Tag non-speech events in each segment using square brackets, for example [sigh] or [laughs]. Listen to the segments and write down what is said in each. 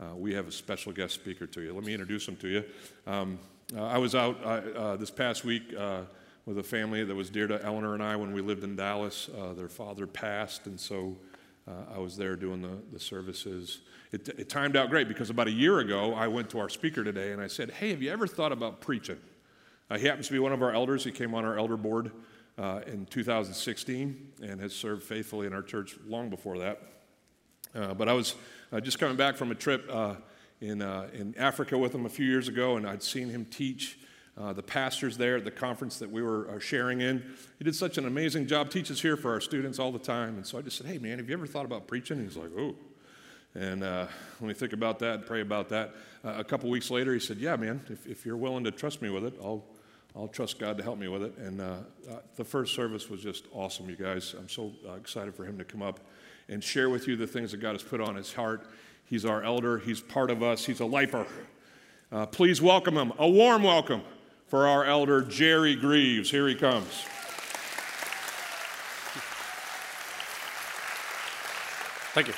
uh, we have a special guest speaker to you. Let me introduce him to you. Um, uh, I was out uh, uh, this past week uh, with a family that was dear to Eleanor and I when we lived in Dallas. their father passed, and so I was there doing the, the services. It, it timed out great because about a year ago, I went to our speaker today and I said, Hey, have you ever thought about preaching? he happens to be one of our elders. He came on our elder board uh, in 2016 and has served faithfully in our church long before that. Uh, but I was uh, just coming back from a trip uh, in, uh, in Africa with him a few years ago, and I'd seen him teach uh, the pastors there at the conference that we were sharing in. He did such an amazing job, teaches here for our students all the time. And so I just said, Hey, man, have you ever thought about preaching? And he's like, Oh. And uh, let me think about that, and pray about that. Uh, a couple weeks later, he said, Yeah, man, if, if you're willing to trust me with it, I'll, I'll trust God to help me with it. And uh, uh, the first service was just awesome, you guys. I'm so uh, excited for him to come up and share with you the things that God has put on his heart. He's our elder, he's part of us, he's a lifer. Uh, please welcome him, a warm welcome for our elder, Jerry Greaves. Here he comes. Thank you.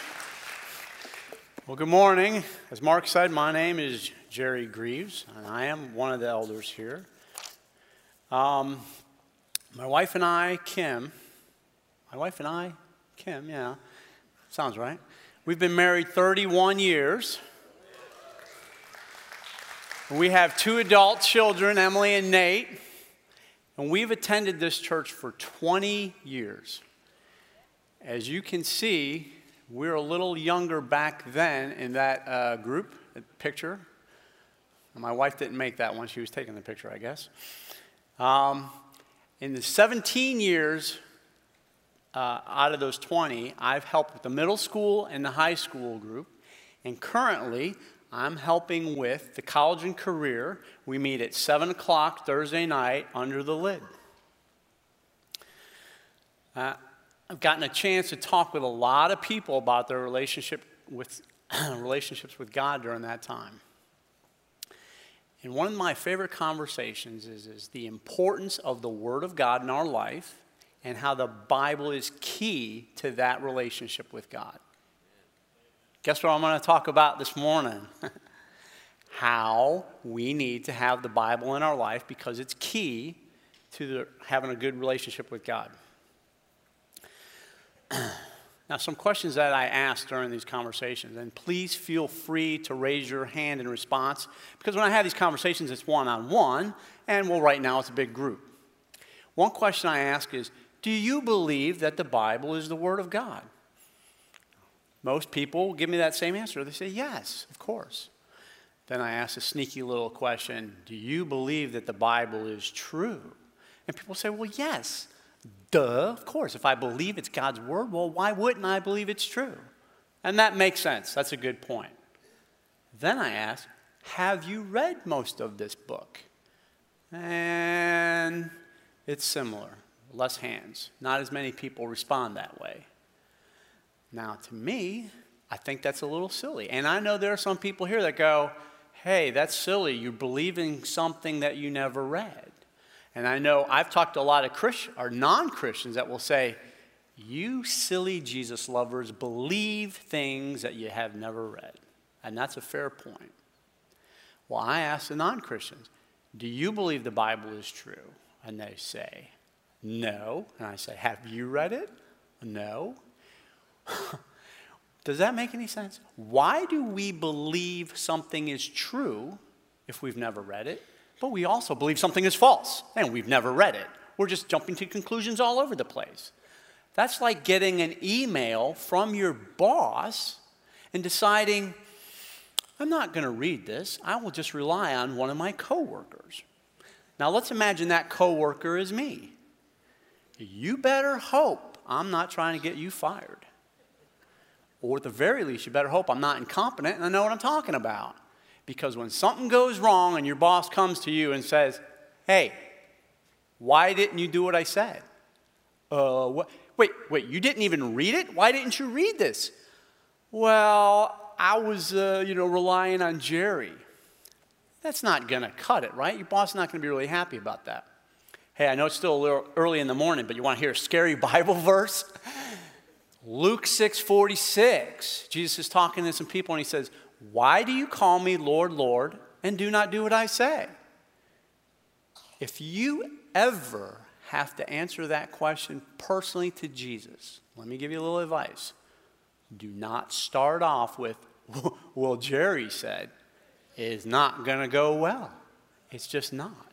Well, good morning. As Mark said, my name is Jerry Greaves, and I am one of the elders here. Um, my wife and I, Kim, my wife and I, Kim, yeah, sounds right. We've been married 31 years. We have two adult children, Emily and Nate, and we've attended this church for 20 years. As you can see, we're a little younger back then in that uh, group picture. My wife didn't make that one, she was taking the picture, I guess. Um, in the 17 years uh, out of those 20, I've helped with the middle school and the high school group. And currently, I'm helping with the college and career. We meet at 7 o'clock Thursday night under the lid. Uh, I've gotten a chance to talk with a lot of people about their relationship with, [clears throat] relationships with God during that time. And one of my favorite conversations is, is the importance of the Word of God in our life and how the Bible is key to that relationship with God. Guess what I'm going to talk about this morning? [laughs] how we need to have the Bible in our life because it's key to the, having a good relationship with God. [clears throat] Now, some questions that I asked during these conversations, and please feel free to raise your hand in response, because when I have these conversations, it's one on one, and well, right now it's a big group. One question I ask is Do you believe that the Bible is the Word of God? Most people give me that same answer. They say, Yes, of course. Then I ask a sneaky little question Do you believe that the Bible is true? And people say, Well, yes. Duh, of course. If I believe it's God's word, well, why wouldn't I believe it's true? And that makes sense. That's a good point. Then I ask, have you read most of this book? And it's similar. Less hands. Not as many people respond that way. Now, to me, I think that's a little silly. And I know there are some people here that go, hey, that's silly. You're believing something that you never read. And I know I've talked to a lot of Christian or non-Christians that will say, "You silly Jesus lovers believe things that you have never read." And that's a fair point. Well, I ask the non-Christians, "Do you believe the Bible is true?" And they say, "No." And I say, "Have you read it?" "No." [laughs] Does that make any sense? Why do we believe something is true if we've never read it? but we also believe something is false, and we've never read it. We're just jumping to conclusions all over the place. That's like getting an email from your boss and deciding, I'm not going to read this. I will just rely on one of my coworkers. Now let's imagine that coworker is me. You better hope I'm not trying to get you fired. Or at the very least, you better hope I'm not incompetent and I know what I'm talking about. Because when something goes wrong and your boss comes to you and says, Hey, why didn't you do what I said? Uh? Wait, wait, you didn't even read it? Why didn't you read this? Well, I was, uh, you know, relying on Jerry. That's not going to cut it, right? Your boss is not going to be really happy about that. Hey, I know it's still a little early in the morning, but you want to hear a scary [laughs] Bible verse? Luke 6:46. Jesus is talking to some people and he says, Why do you call me Lord, Lord, and do not do what I say? If you ever have to answer that question personally to Jesus, let me give you a little advice. Do not start off with, [laughs] well, Jerry said, is not going to go well. It's just not.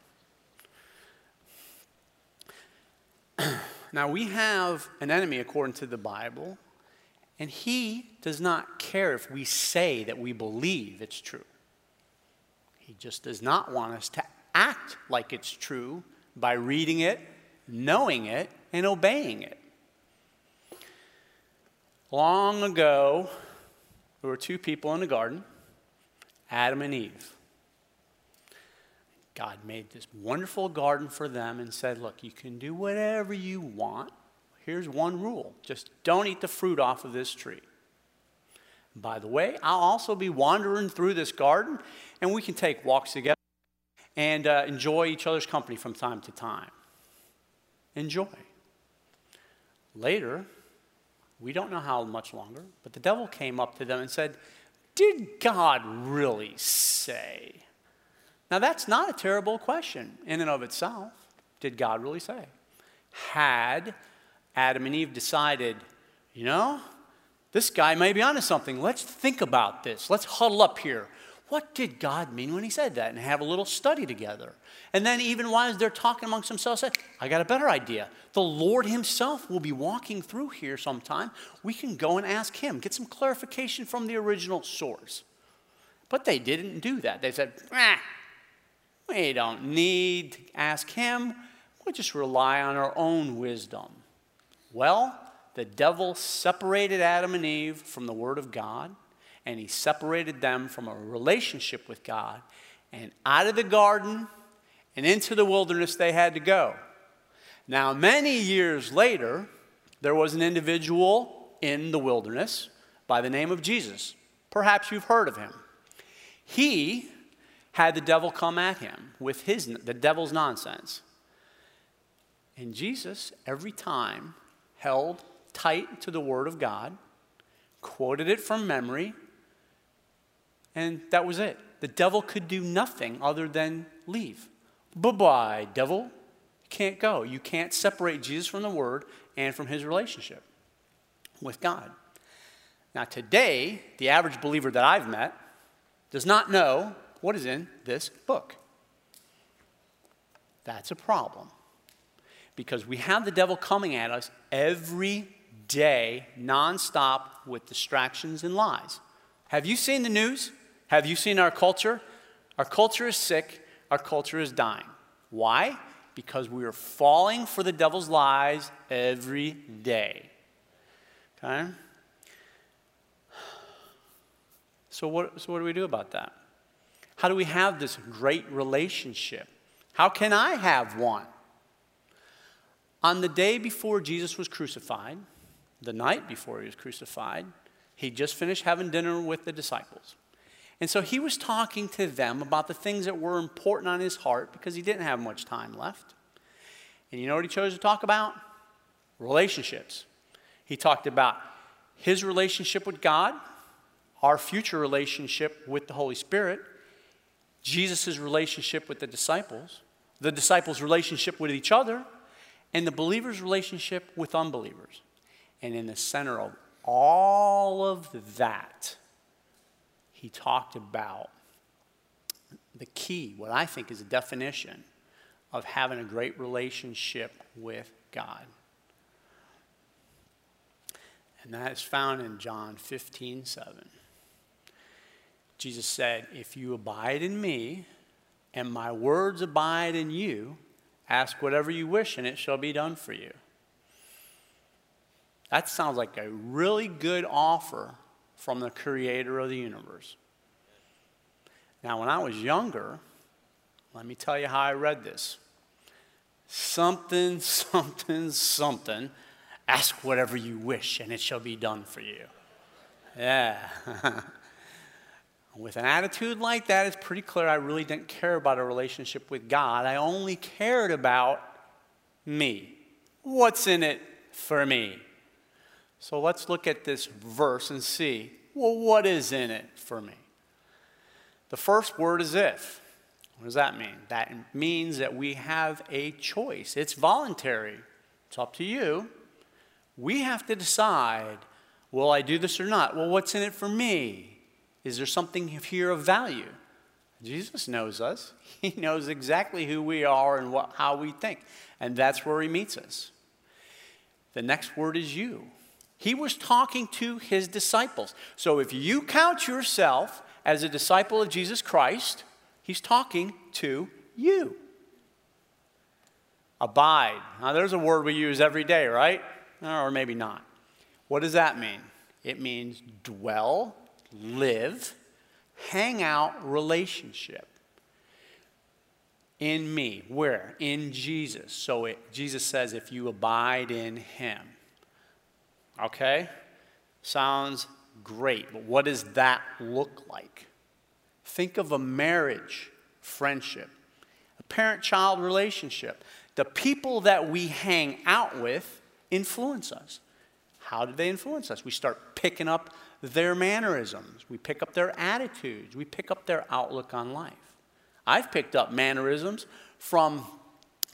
[clears throat] now, we have an enemy according to the Bible, and he does not care if we say that we believe it's true. He just does not want us to act like it's true by reading it, knowing it, and obeying it. Long ago, there were two people in the garden Adam and Eve. God made this wonderful garden for them and said, Look, you can do whatever you want. Here's one rule just don't eat the fruit off of this tree. By the way, I'll also be wandering through this garden, and we can take walks together and uh, enjoy each other's company from time to time. Enjoy. Later, we don't know how much longer, but the devil came up to them and said, Did God really say? Now, that's not a terrible question in and of itself. Did God really say? Had Adam and Eve decided, you know, this guy may be onto something. Let's think about this. Let's huddle up here. What did God mean when he said that? And have a little study together. And then, even while they're talking amongst themselves, say, I got a better idea. The Lord Himself will be walking through here sometime. We can go and ask Him, get some clarification from the original source. But they didn't do that. They said, ah, we don't need to ask Him. We just rely on our own wisdom. Well, the devil separated Adam and Eve from the Word of God and he separated them from a relationship with God. And out of the garden and into the wilderness they had to go. Now, many years later, there was an individual in the wilderness by the name of Jesus. Perhaps you've heard of him. He had the devil come at him with his, the devil's nonsense. And Jesus, every time, held tight to the Word of God, quoted it from memory, and that was it. The devil could do nothing other than leave. Bye bye, devil. You can't go. You can't separate Jesus from the Word and from his relationship with God. Now, today, the average believer that I've met does not know what is in this book. That's a problem. Because we have the devil coming at us every day, nonstop, with distractions and lies. Have you seen the news? Have you seen our culture? Our culture is sick, our culture is dying. Why? Because we are falling for the devil's lies every day. Okay? So what, so what do we do about that? How do we have this great relationship? How can I have one? On the day before Jesus was crucified, the night before he was crucified, he just finished having dinner with the disciples. And so he was talking to them about the things that were important on his heart because he didn't have much time left. And you know what he chose to talk about? Relationships. He talked about his relationship with God, our future relationship with the Holy Spirit, Jesus' relationship with the disciples, the disciples' relationship with each other, and the believer's relationship with unbelievers. And in the center of all of that, he talked about the key, what I think is a definition of having a great relationship with God. And that is found in John 15, 7. Jesus said, If you abide in me and my words abide in you, ask whatever you wish and it shall be done for you. That sounds like a really good offer from the creator of the universe. Now, when I was younger, let me tell you how I read this something, [laughs] something, something. Ask whatever you wish, and it shall be done for you. Yeah. [laughs] with an attitude like that, it's pretty clear I really didn't care about a relationship with God. I only cared about me. What's in it for me? So let's look at this verse and see well, what is in it for me? The first word is if. What does that mean? That means that we have a choice. It's voluntary. It's up to you. We have to decide will I do this or not? Well, what's in it for me? Is there something here of value? Jesus knows us. [laughs] He knows exactly who we are and what, how we think. And that's where he meets us. The next word is you. He was talking to his disciples. So if you count yourself as a disciple of Jesus Christ, he's talking to you. Abide. Now, there's a word we use every day, right? Or maybe not. What does that mean? It means dwell, live, hang out, relationship. In me. Where? In Jesus. So it, Jesus says, if you abide in him. Okay? Sounds great, but what does that look like? Think of a marriage, friendship, a parent child relationship. The people that we hang out with influence us. How do they influence us? We start picking up their mannerisms, we pick up their attitudes, we pick up their outlook on life. I've picked up mannerisms from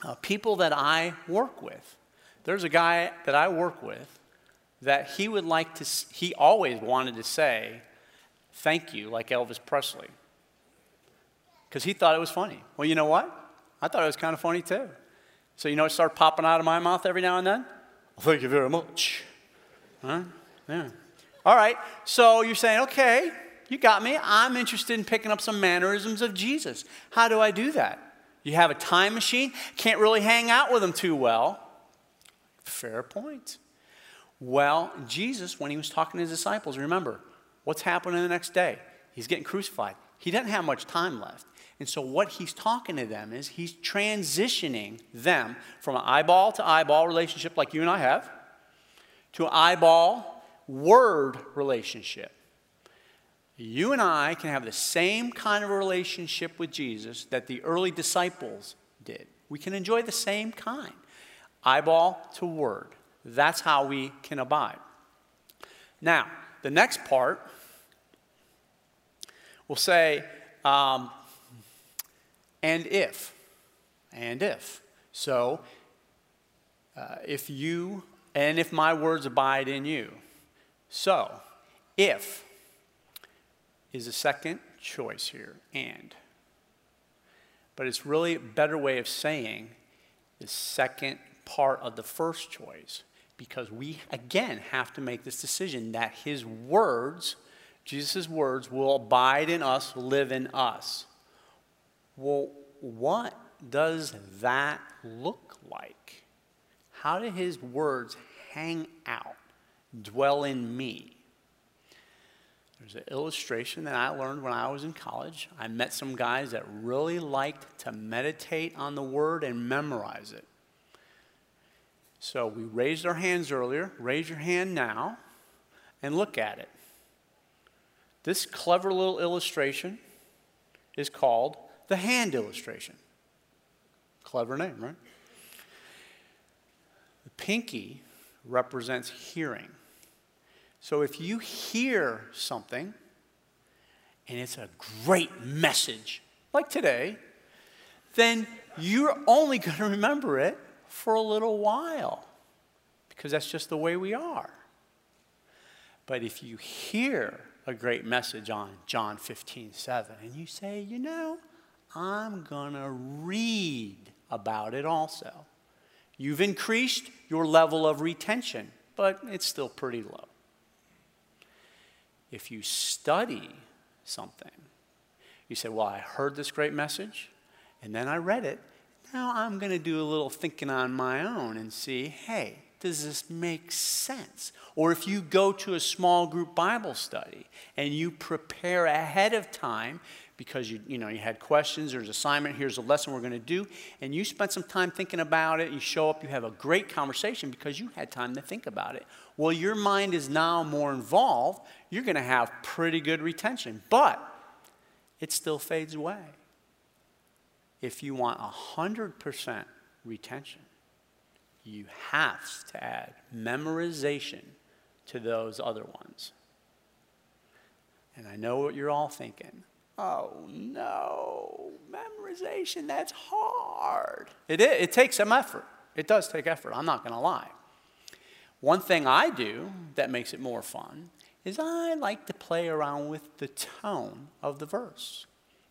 uh, people that I work with. There's a guy that I work with that he would like to, he always wanted to say, thank you, like Elvis Presley. Because he thought it was funny. Well, you know what? I thought it was kind of funny too. So, you know, it started popping out of my mouth every now and then? Thank you very much. Huh? Yeah. All right. So you're saying, okay, you got me. I'm interested in picking up some mannerisms of Jesus. How do I do that? You have a time machine, can't really hang out with him too well. Fair point. Well, Jesus, when he was talking to his disciples, remember, what's happening the next day? He's getting crucified. He doesn't have much time left. And so, what he's talking to them is he's transitioning them from an eyeball to eyeball relationship like you and I have to an eyeball word relationship. You and I can have the same kind of relationship with Jesus that the early disciples did. We can enjoy the same kind eyeball to word. That's how we can abide. Now, the next part will say, um, and if. And if. So, uh, if you, and if my words abide in you. So, if is a second choice here, and. But it's really a better way of saying the second part of the first choice because we, again, have to make this decision that his words, Jesus' words, will abide in us, live in us. Well, what does that look like? How do his words hang out, dwell in me? There's an illustration that I learned when I was in college. I met some guys that really liked to meditate on the word and memorize it. So we raised our hands earlier. Raise your hand now and look at it. This clever little illustration is called the hand illustration. Clever name, right? The pinky represents hearing. So if you hear something and it's a great message, like today, then you're only [laughs] going to remember it for a little while because that's just the way we are. But if you hear a great message on John 15, 7, and you say, you know, I'm going to read about it also, you've increased your level of retention, but it's still pretty low. If you study something, you say, well, I heard this great message, and then I read it, now I'm going to do a little thinking on my own and see hey, does this make sense? Or if you go to a small group Bible study and you prepare ahead of time because you, you, know, you had questions, there's assignment, here's a lesson we're going to do, and you spent some time thinking about it, you show up, you have a great conversation because you had time to think about it. Well, your mind is now more involved, you're going to have pretty good retention, but it still fades away if you want 100% retention, you have to add memorization to those other ones. And I know what you're all thinking. Oh no, memorization, that's hard. It, is, it takes some effort. It does take effort, I'm not going to lie. One thing I do that makes it more fun is I like to play around with the tone of the verse.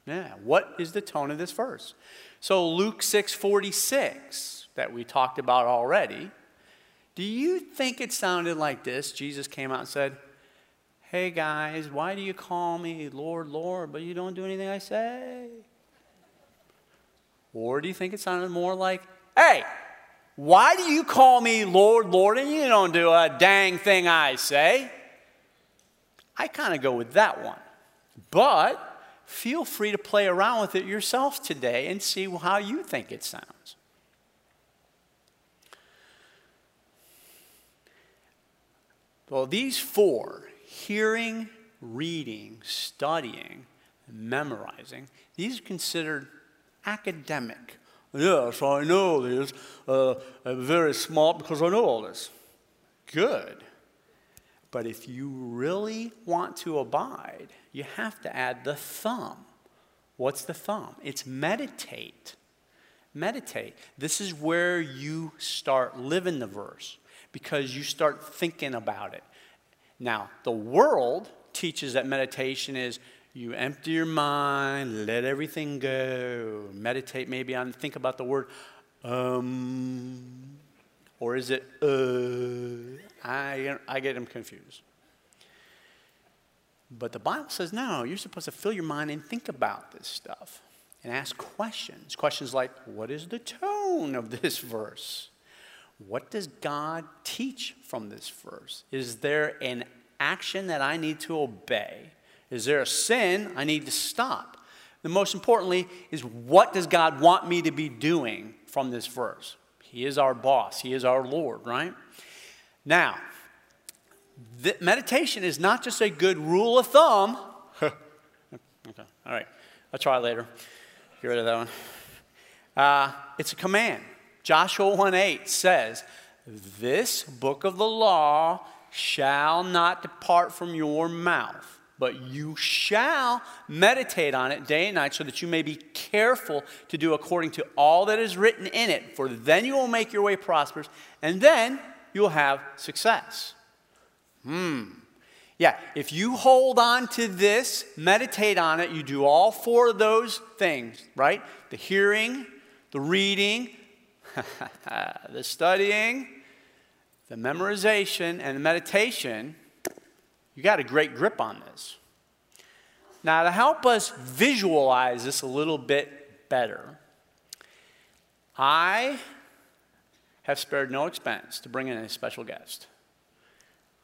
Yeah, what is the tone of this verse? So Luke 6:46 that we talked about already, do you think it sounded like this? Jesus came out and said, Hey guys, why do you call me Lord, Lord, but you don't do anything I say? Or do you think it sounded more like, Hey, why do you call me Lord, Lord, and you don't do a dang thing I say? I kind of go with that one. But feel free to play around with it yourself today and see how you think it sounds. Well, these four hearing, reading, studying, memorizing these are considered academic. Yes, I know this. Uh, I'm very smart because I know all this. Good. But if you really want to abide, you have to add the thumb. What's the thumb? It's meditate. Meditate. This is where you start living the verse because you start thinking about it. Now, the world teaches that meditation is you empty your mind, let everything go, meditate maybe on, think about the word um, or is it uh? I, I get them confused. But the Bible says, no, you're supposed to fill your mind and think about this stuff and ask questions. Questions like, what is the tone of this [laughs] verse? What does God teach from this verse? Is there an action that I need to obey? Is there a sin I need to stop? The most importantly is what does God want me to be doing from this verse? He is our boss, He is our Lord, right? Now, meditation is not just a good rule of thumb. [laughs] okay, all right. I'll try later. Get rid of that one. Uh, it's a command. Joshua 1 8 says, This book of the law shall not depart from your mouth, but you shall meditate on it day and night, so that you may be careful to do according to all that is written in it. For then you will make your way prosperous, and then you'll have success. Hmm. Yeah, if you hold on to this, meditate on it, you do all four of those things, right? The hearing, the reading, [laughs] the studying, the memorization, and the meditation, you got a great grip on this. Now, to help us visualize this a little bit better, I have spared no expense to bring in a special guest.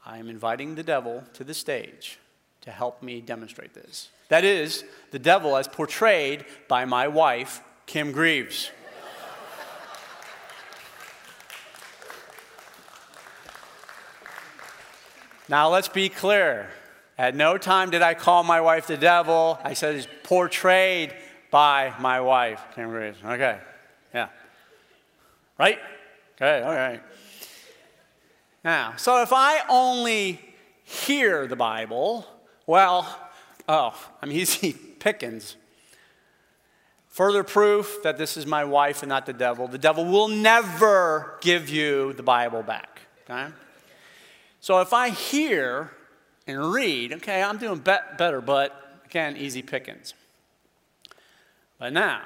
I am inviting the devil to the stage to help me demonstrate this. That is, the devil as portrayed by my wife, Kim Greaves. Now, let's be clear. At no time did I call my wife the devil. I said it's portrayed by my wife. Okay, yeah. Right? Okay, all right. Now, so if I only hear the Bible, well, oh, I'm easy [laughs] pickings. Further proof that this is my wife and not the devil. The devil will never give you the Bible back. Okay? So if I hear and read, okay, I'm doing be- better, but again, easy pickings. But now,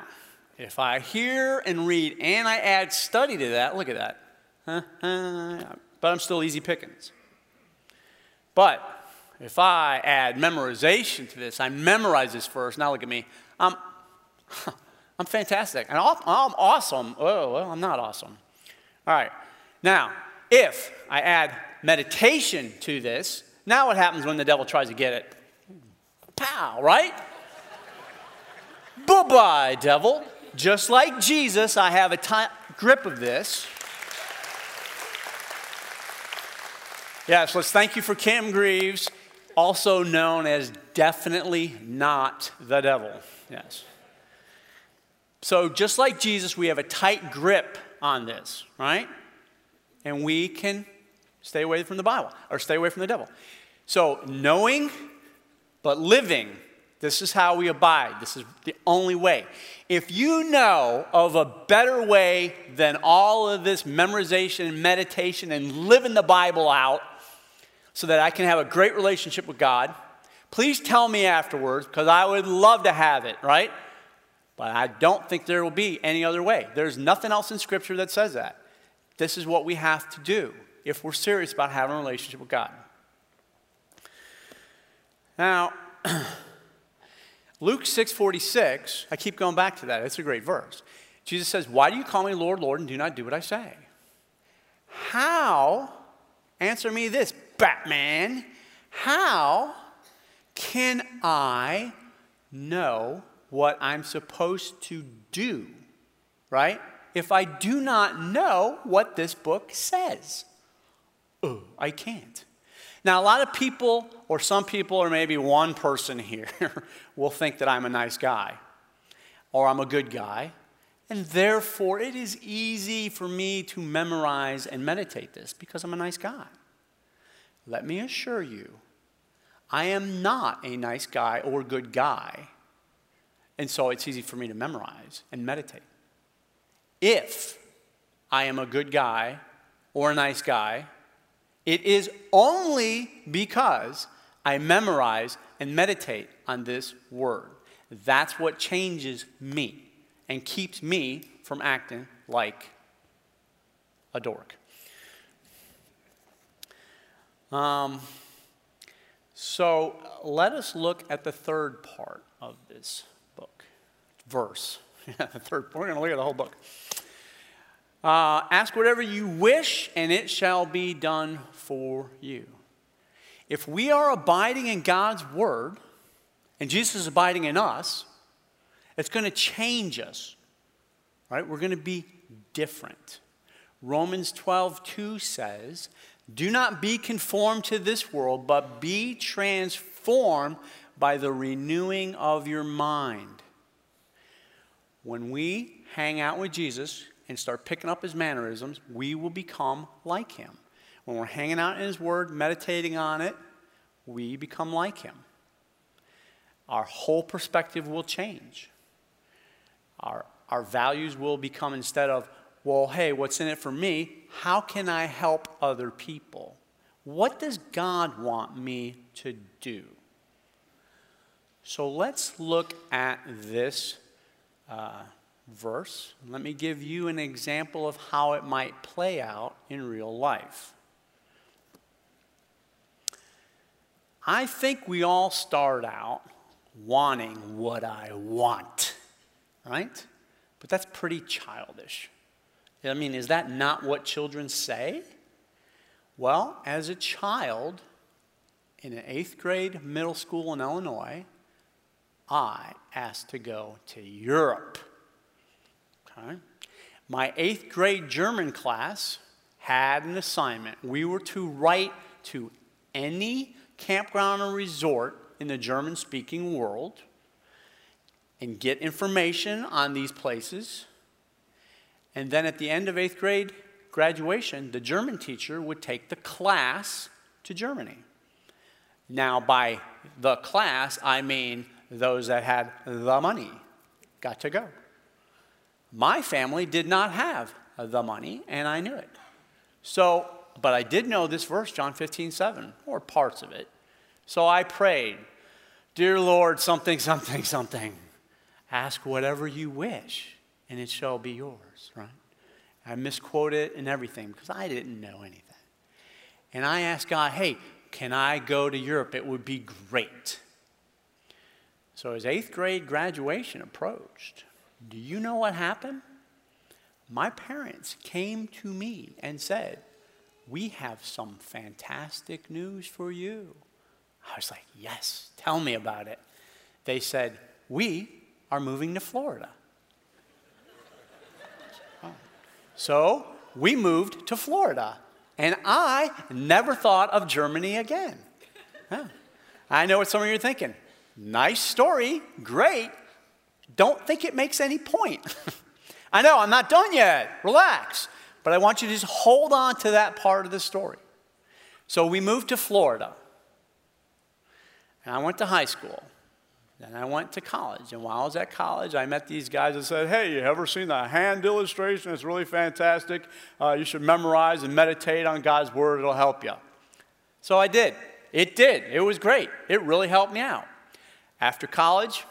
if I hear and read and I add study to that, look at that. [laughs] but I'm still easy pickings. But if I add memorization to this, I memorize this first. Now look at me. I'm, [laughs] I'm fantastic. And I'm awesome. Oh, well, I'm not awesome. All right. Now, if I add meditation to this, now what happens when the devil tries to get it? Pow, right? bye bye, devil. Just like Jesus, I have a tight grip of this. Yes, let's thank you for Kim Greaves, also known as definitely not the devil. Yes. So, just like Jesus, we have a tight grip on this, right? And we can stay away from the Bible or stay away from the devil. So, knowing but living This is how we abide. This is the only way. If you know of a better way than all of this memorization and meditation and living the Bible out so that I can have a great relationship with God, please tell me afterwards because I would love to have it, right? But I don't think there will be any other way. There's nothing else in Scripture that says that. This is what we have to do if we're serious about having a relationship with God. Now, [clears throat] Luke 6:46, I keep going back to that. It's a great verse. Jesus says, "Why do you call me Lord, Lord, and do not do what I say?" How? Answer me this, Batman. How can I know what I'm supposed to do? Right? If I do not know what this book says, oh, I can't. Now, a lot of people, or some people, or maybe one person here, [laughs] will think that I'm a nice guy or I'm a good guy. And therefore, it is easy for me to memorize and meditate this because I'm a nice guy. Let me assure you, I am not a nice guy or good guy. And so it's easy for me to memorize and meditate. If I am a good guy or a nice guy, it is only because I memorize and meditate on this word. That's what changes me and keeps me from acting like a dork. Um, so let us look at the third part of this book, verse. [laughs] The third. We're going to look at the whole book. Uh, ask whatever you wish, and it shall be done for you. If we are abiding in God's word, and Jesus is abiding in us, it's going to change us. Right? We're going to be different. Romans 12, 2 says, Do not be conformed to this world, but be transformed by the renewing of your mind. When we hang out with Jesus, and start picking up his mannerisms, we will become like him. When we're hanging out in his word, meditating on it, we become like him. Our whole perspective will change. Our, our values will become instead of, well, hey, what's in it for me? How can I help other people? What does God want me to do? So let's look at this uh, verse. Let me give you an example of how it might play out in real life. I think we all start out wanting what I want, right? But that's pretty childish. I mean, is that not what children say? Well, as a child in an eighth grade middle school in Illinois, I asked to go to Europe. My eighth grade German class had an assignment. We were to write to any campground or resort in the German speaking world and get information on these places. And then at the end of eighth grade graduation, the German teacher would take the class to Germany. Now, by the class, I mean those that had the money got to go. My family did not have the money, and I knew it. So, but I did know this verse, John 15, 7, or parts of it. So I prayed, Dear Lord, something, something, something. Ask whatever you wish, and it shall be yours, right? I misquoted and everything because I didn't know anything. And I asked God, hey, can I go to Europe? It would be great. So as eighth grade graduation approached, do you know what happened? My parents came to me and said, We have some fantastic news for you. I was like, Yes, tell me about it. They said, We are moving to Florida. So we moved to Florida, and I never thought of Germany again. Huh. I know what some of you are thinking. Nice story, great, don't think it makes any point. [laughs] I know, I'm not done yet. Relax. But I want you to just hold on to that part of the story. So we moved to Florida. And I went to high school. Then I went to college, and while I was at college, I met these guys that said, Hey, you ever seen the hand illustration? It's really fantastic. Uh, you should memorize and meditate on God's Word, it'll help you. So I did. It did. It was great. It really helped me out. After college,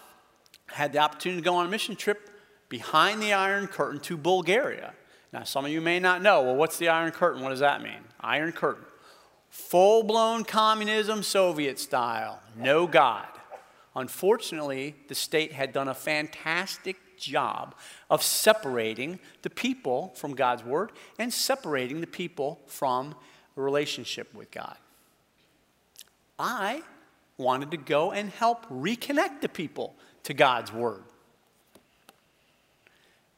had the opportunity to go on a mission trip behind the Iron Curtain to Bulgaria. Now, some of you may not know. Well, what's the Iron Curtain? What does that mean? Iron Curtain. Full blown communism, Soviet style. No God. Unfortunately, the state had done a fantastic job of separating the people from God's Word and separating the people from a relationship with God. I wanted to go and help reconnect the people to God's Word.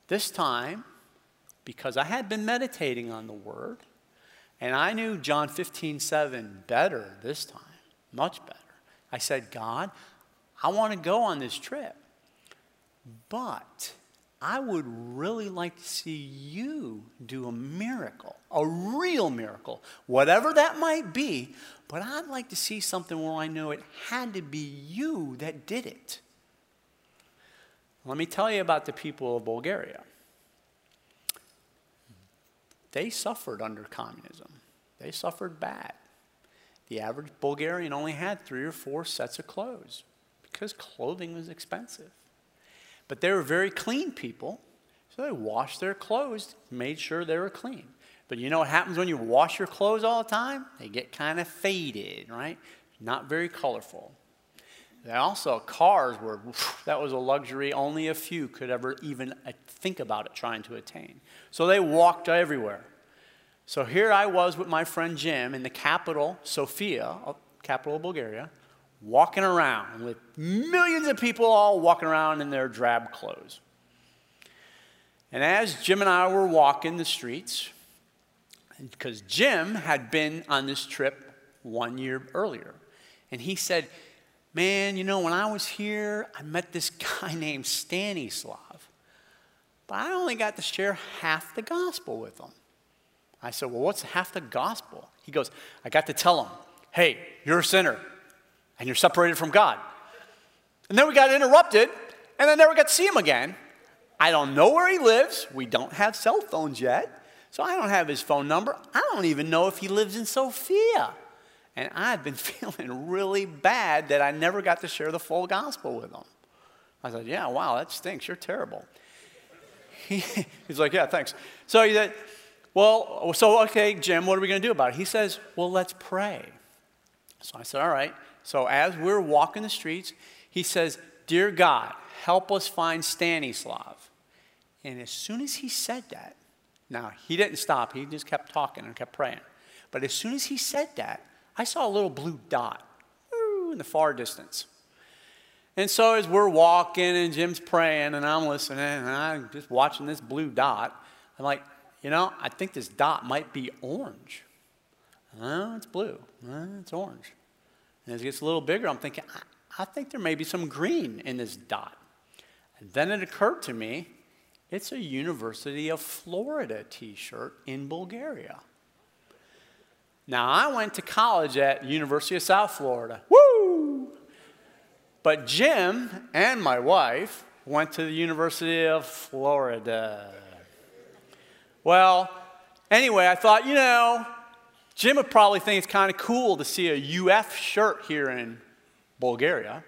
This time, because I had been meditating on the Word, and I knew John 15, 7 better this time, much better. I said, God, I want to go on this trip, but I would really like to see you do a miracle, a real miracle, whatever that might be. But I'd like to see something where I know it had to be you that did it. Let me tell you about the people of Bulgaria. They suffered under communism, they suffered bad. The average Bulgarian only had three or four sets of clothes because clothing was expensive. But they were very clean people, so they washed their clothes, made sure they were clean. But you know what happens when you wash your clothes all the time? They get kind of faded, right? Not very colorful. They also, cars were, [sighs] that was a luxury only a few could ever even uh, think about it trying to attain. So they walked everywhere. So here I was with my friend Jim in the capital, Sofia, uh, capital of Bulgaria, walking around with millions of people all walking around in their drab clothes. And as Jim and I were walking the streets, because Jim had been on this trip one year earlier, and he said, Man, you know, when I was here, I met this [laughs] guy named Stanislav, but I only got to share half the gospel with him. I said, Well, what's half the gospel? He goes, I got to tell him, Hey, you're a sinner and you're separated from God. And then we got interrupted, and I never got to see him again. I don't know where he lives. We don't have cell phones yet, so I don't have his phone number. I don't even know if he lives in Sofia. And I've been [laughs] feeling really bad that I never got to share the full gospel with him. I said, Yeah, wow, that stinks. You're terrible. He, [laughs] he's like, Yeah, thanks. So he said, Well, so okay, Jim, what are we going to do about it? He says, Well, let's pray. So I said, All right. So as we're walking the streets, he says, Dear God, help us find Stanislav. And as soon as he said that, now he didn't stop, he just kept talking and kept praying. But as soon as he said that, I saw a little blue dot in the far distance. And so as we're walking and Jim's praying and I'm listening and I'm just watching this blue dot, I'm like, you know, I think this dot might be orange. No, it's blue. No, it's orange. And as it gets a little bigger, I'm thinking, I, I think there may be some green in this dot. And then it occurred to me, it's a University of Florida t shirt in Bulgaria. Now, I went to college at University of South Florida. Woo! But Jim and my wife went to the University of Florida. Well, anyway, I thought, you know, Jim would probably think it's kind of cool to see a UF shirt here in Bulgaria.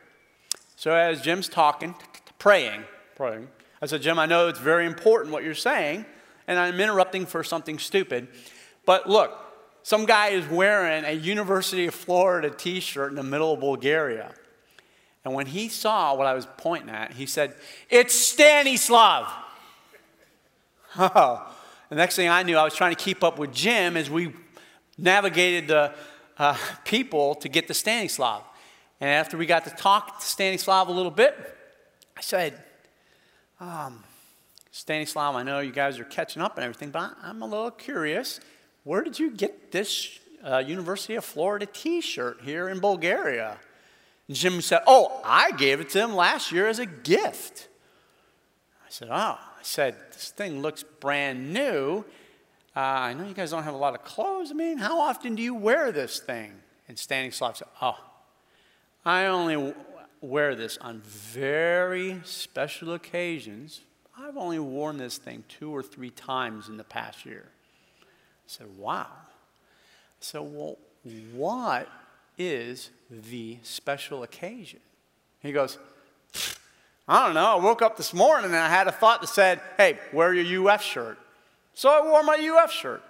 So as Jim's talking, praying, praying, I said, Jim, I know it's very important what you're saying, and I'm interrupting for something stupid. But look, some guy is wearing a University of Florida t shirt in the middle of Bulgaria. And when he saw what I was pointing at, he said, It's Stanislav. [laughs] Oh. The next thing I knew, I was trying to keep up with Jim as we navigated the uh, people to get to Stanislav. And after we got to talk to Stanislav a little bit, I said, um, Stanislav, I know you guys are catching up and everything, but I'm a little curious. Where did you get this uh, University of Florida t shirt here in Bulgaria? And Jim said, Oh, I gave it to him last year as a gift. I said, Oh, I said, this thing looks brand new. Uh, I know you guys don't have a lot of clothes. I mean, how often do you wear this thing? And Stanislav said, Oh, I only, wear this on very special occasions. I've only worn this thing two or three times in the past year. Said, Wow. So, well, what is the special occasion? He goes, I don't know. I woke up this morning and I had a thought that said, Hey, wear your UF shirt. So I wore my UF shirt.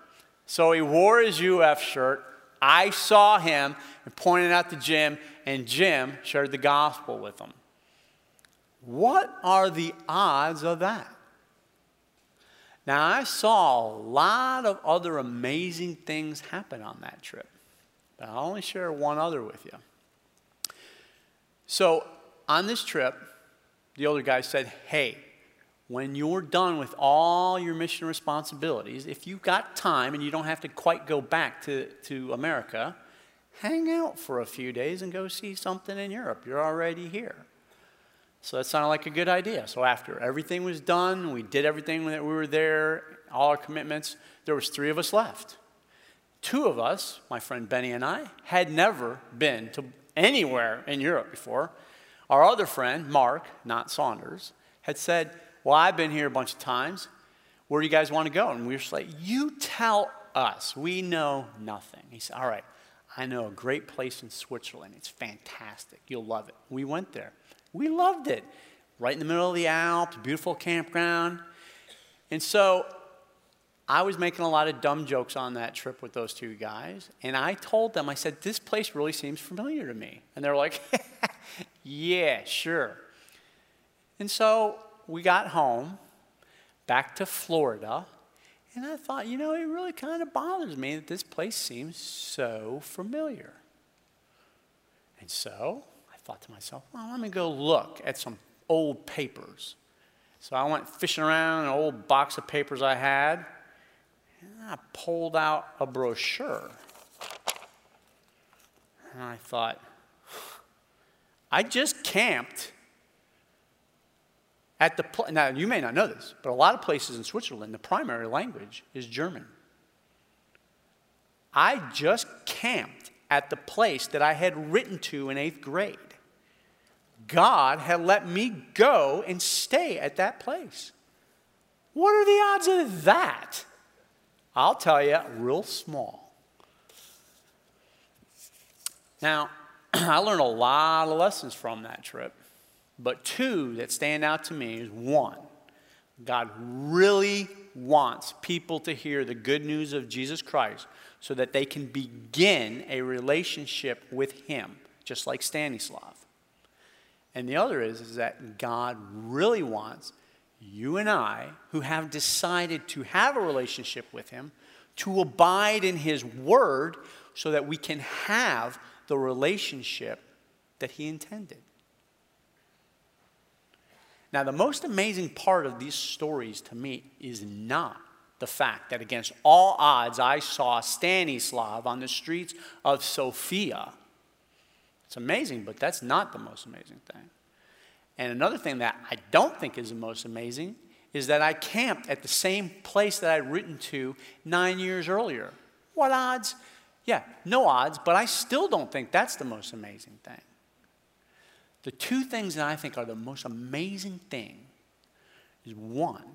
So he wore his UF shirt. I saw him and pointed out to Jim, and Jim shared the gospel with him. What are the odds of that? Now, I saw a lot of other amazing things happen on that trip, but I'll only share one other with you. So, on this trip, the older guy said, Hey, when you're done with all your mission responsibilities, if you've got time and you don't have to quite go back to, to America, hang out for a few days and go see something in Europe. You're already here. So that sounded like a good idea. So after everything was done, we did everything that we were there, all our commitments, there was three of us left. Two of us, my friend Benny and I, had never been to anywhere in Europe before. Our other friend, Mark, not Saunders, had said, well, I've been here a bunch of times. Where do you guys want to go? And we were just like, You tell us. We know nothing. He said, All right, I know a great place in Switzerland. It's fantastic. You'll love it. We went there. We loved it. Right in the middle of the Alps, beautiful campground. And so I was making a lot of dumb jokes on that trip with those two guys. And I told them, I said, This place really seems familiar to me. And they're like, [laughs] Yeah, sure. And so we got home back to Florida, and I thought, you know, it really kind of bothers me that this place seems so familiar. And so thought to myself, well, let me go look at some old papers. So I went fishing around an old box of papers I had, and I pulled out a brochure. And I thought, I just camped at the pl- now, you may not know this, but a lot of places in Switzerland, the primary language is German. I just camped at the place that I had written to in eighth grade. God had let me go and stay at that place. What are the odds of that? I'll tell you, real small. Now, [clears throat] I learned a lot of lessons from that trip. But two that stand out to me is one, God really wants people to hear the good news of Jesus Christ so that they can begin a relationship with Him, just like Stanislav. And the other is, is that God really wants you and I, who have decided to have a relationship with Him, to abide in His Word so that we can have the relationship that He intended. Now, the most amazing part of these stories to me is not the fact that against all odds I saw Stanislav on the streets of Sofia. It's amazing, but that's not the most amazing thing. And another thing that I don't think is the most amazing is that I camped at the same place that I'd written to nine years earlier. What odds? Yeah, no odds, but I still don't think that's the most amazing thing. The two things that I think are the most amazing thing is one,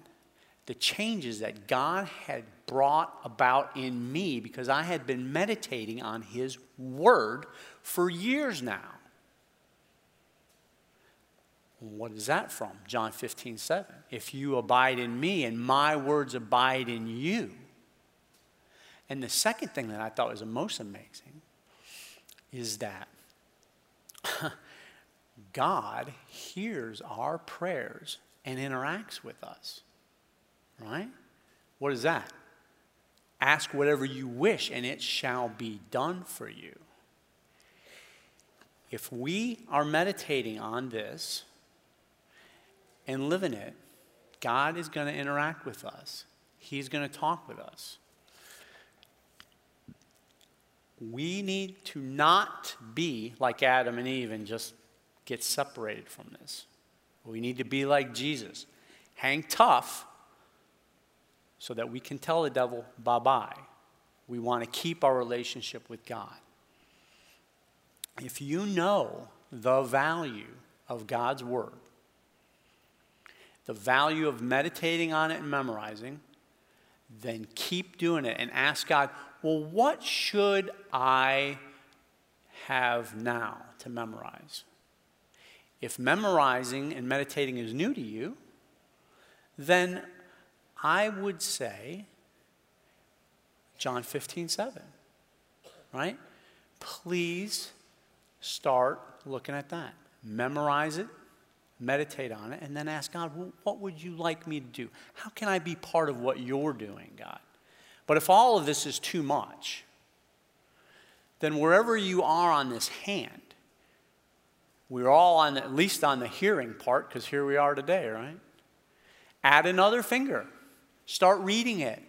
the changes that God had brought about in me because I had been meditating on His Word for years now. What is that from? John 15, 7. If you abide in me and my words abide in you. And the second thing that I thought was the most amazing is that [laughs] God hears our prayers and interacts with us. Right? What is that? Ask whatever you wish, and it shall be done for you. If we are meditating on this and living it, God is going to interact with us. He's going to talk with us. We need to not be like Adam and Eve and just get separated from this. We need to be like Jesus. Hang tough so that we can tell the devil bye bye. We want to keep our relationship with God. If you know the value of God's Word, the value of meditating on it and memorizing, then keep doing it and ask God, well, what should I have now to memorize? If memorizing and meditating is new to you, then I would say John 15, 7, right? Please start looking at that. Memorize it, meditate on it, and then ask God, well, what would you like me to do? How can I be part of what you're doing, God? But if all of this is too much, then wherever you are on this hand, we're all on at least on the hearing part, because here we are today, right? Add another finger. Start reading it.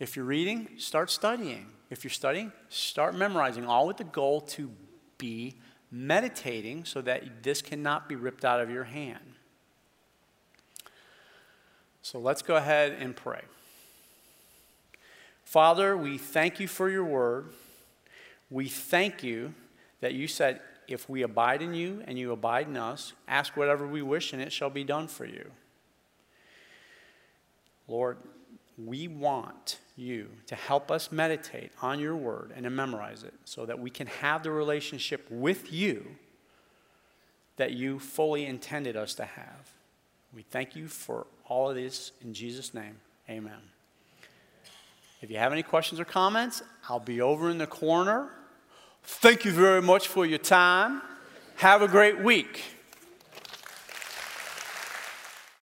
If you're reading, start studying. If you're studying, start memorizing, all with the goal to be meditating so that this cannot be ripped out of your hand. So let's go ahead and pray. Father, we thank you for your word. We thank you that you said, if we abide in you and you abide in us, ask whatever we wish and it shall be done for you. Lord, we want you to help us meditate on your word and to memorize it so that we can have the relationship with you that you fully intended us to have. We thank you for all of this in Jesus' name. Amen. If you have any questions or comments, I'll be over in the corner. Thank you very much for your time. Have a great week.